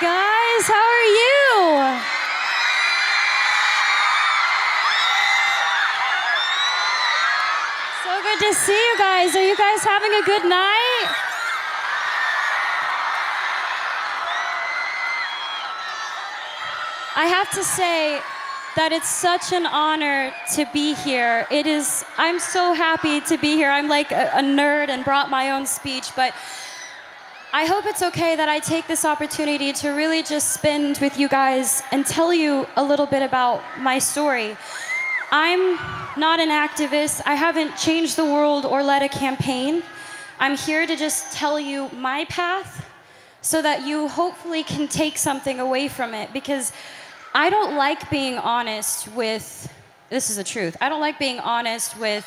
guys. How are you? So good to see you guys. Are you guys having a good night? I have to say that it's such an honor to be here. It is, I'm so happy to be here. I'm like a, a nerd and brought my own speech, but I hope it's okay that I take this opportunity to really just spend with you guys and tell you a little bit about my story. I'm not an activist. I haven't changed the world or led a campaign. I'm here to just tell you my path so that you hopefully can take something away from it because I don't like being honest with this is the truth. I don't like being honest with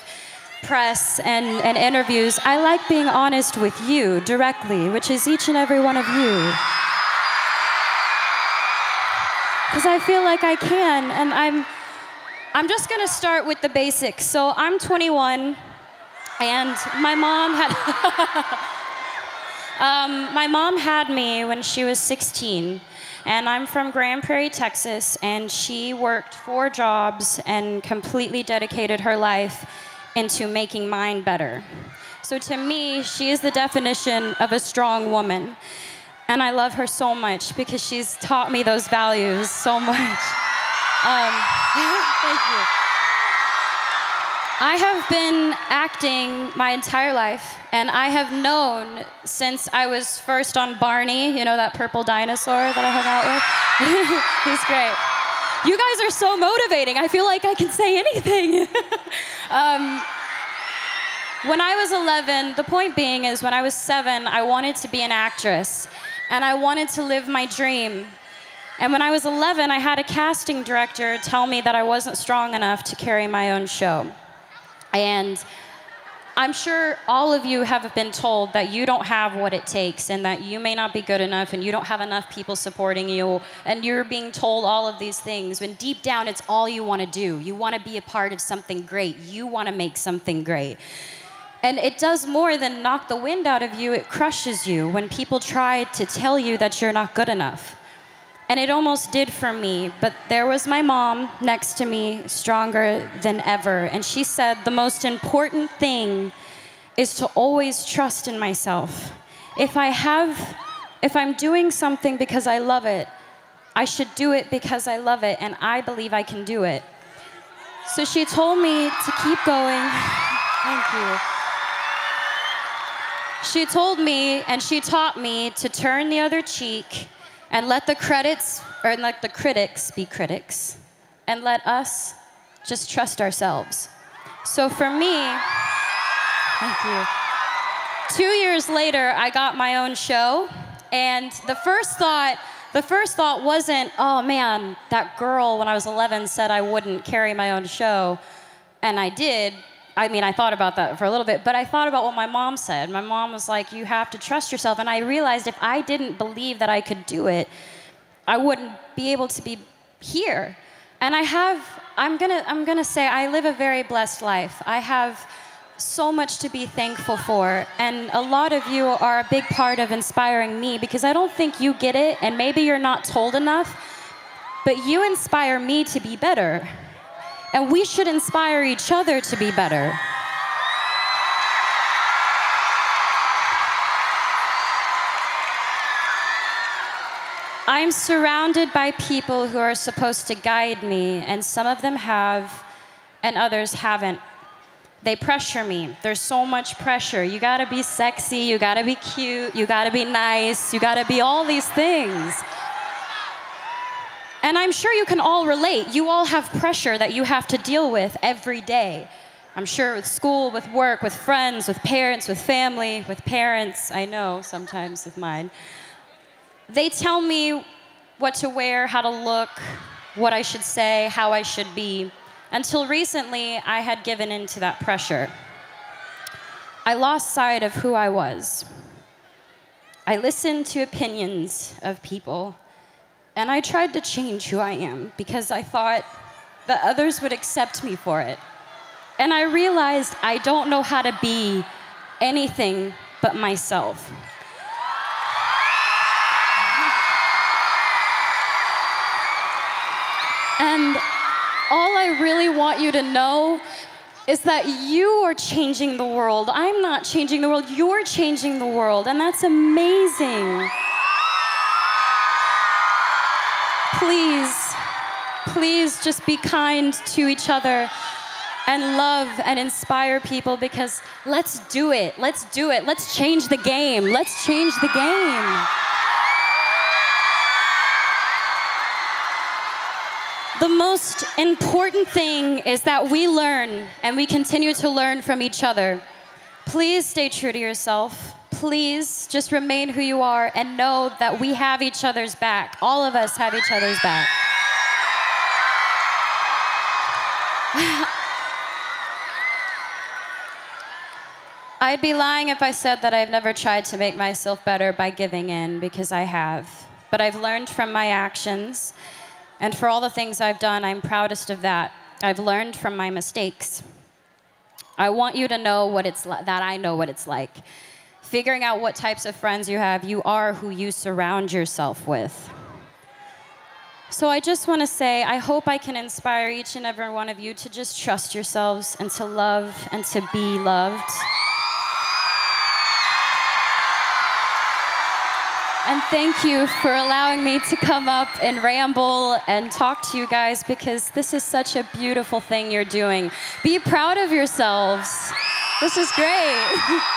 press and, and interviews. I like being honest with you directly, which is each and every one of you. Because I feel like I can, and I'm I'm just gonna start with the basics. So I'm 21, and my mom had um, my mom had me when she was 16, and I'm from Grand Prairie, Texas, and she worked four jobs and completely dedicated her life into making mine better. So to me, she is the definition of a strong woman. And I love her so much because she's taught me those values so much. Um, thank you. I have been acting my entire life, and I have known since I was first on Barney, you know, that purple dinosaur that I hung out with? He's great. You guys are so motivating. I feel like I can say anything. Um, when I was 11, the point being is when I was seven, I wanted to be an actress, and I wanted to live my dream. And when I was 11, I had a casting director tell me that I wasn't strong enough to carry my own show. And I'm sure all of you have been told that you don't have what it takes and that you may not be good enough and you don't have enough people supporting you and you're being told all of these things when deep down it's all you want to do. You want to be a part of something great. You want to make something great. And it does more than knock the wind out of you, it crushes you when people try to tell you that you're not good enough. And it almost did for me, but there was my mom next to me, stronger than ever. And she said, The most important thing is to always trust in myself. If I have, if I'm doing something because I love it, I should do it because I love it, and I believe I can do it. So she told me to keep going. Thank you. She told me and she taught me to turn the other cheek and let the credits or let the critics be critics and let us just trust ourselves. So for me, thank you. Two years later, I got my own show, and the first thought, the first thought wasn't, oh man, that girl when I was 11 said I wouldn't carry my own show, and I did. I mean, I thought about that for a little bit, but I thought about what my mom said. My mom was like, You have to trust yourself. And I realized if I didn't believe that I could do it, I wouldn't be able to be here. And I have, I'm gonna, I'm gonna say, I live a very blessed life. I have so much to be thankful for. And a lot of you are a big part of inspiring me because I don't think you get it, and maybe you're not told enough, but you inspire me to be better. And we should inspire each other to be better. I'm surrounded by people who are supposed to guide me, and some of them have, and others haven't. They pressure me. There's so much pressure. You gotta be sexy, you gotta be cute, you gotta be nice, you gotta be all these things. And I'm sure you can all relate. You all have pressure that you have to deal with every day. I'm sure with school, with work, with friends, with parents, with family, with parents, I know sometimes with mine. They tell me what to wear, how to look, what I should say, how I should be. Until recently, I had given in to that pressure. I lost sight of who I was. I listened to opinions of people and I tried to change who I am because I thought that others would accept me for it. And I realized I don't know how to be anything but myself. And all I really want you to know is that you are changing the world. I'm not changing the world, you're changing the world, and that's amazing. Please, please just be kind to each other and love and inspire people because let's do it. Let's do it. Let's change the game. Let's change the game. The most important thing is that we learn and we continue to learn from each other. Please stay true to yourself. Please just remain who you are and know that we have each other's back. All of us have each other's back. I'd be lying if I said that I've never tried to make myself better by giving in, because I have. But I've learned from my actions, and for all the things I've done, I'm proudest of that. I've learned from my mistakes. I want you to know what it's li- that I know what it's like. Figuring out what types of friends you have, you are who you surround yourself with. So I just want to say, I hope I can inspire each and every one of you to just trust yourselves and to love and to be loved. And thank you for allowing me to come up and ramble and talk to you guys because this is such a beautiful thing you're doing. Be proud of yourselves. This is great.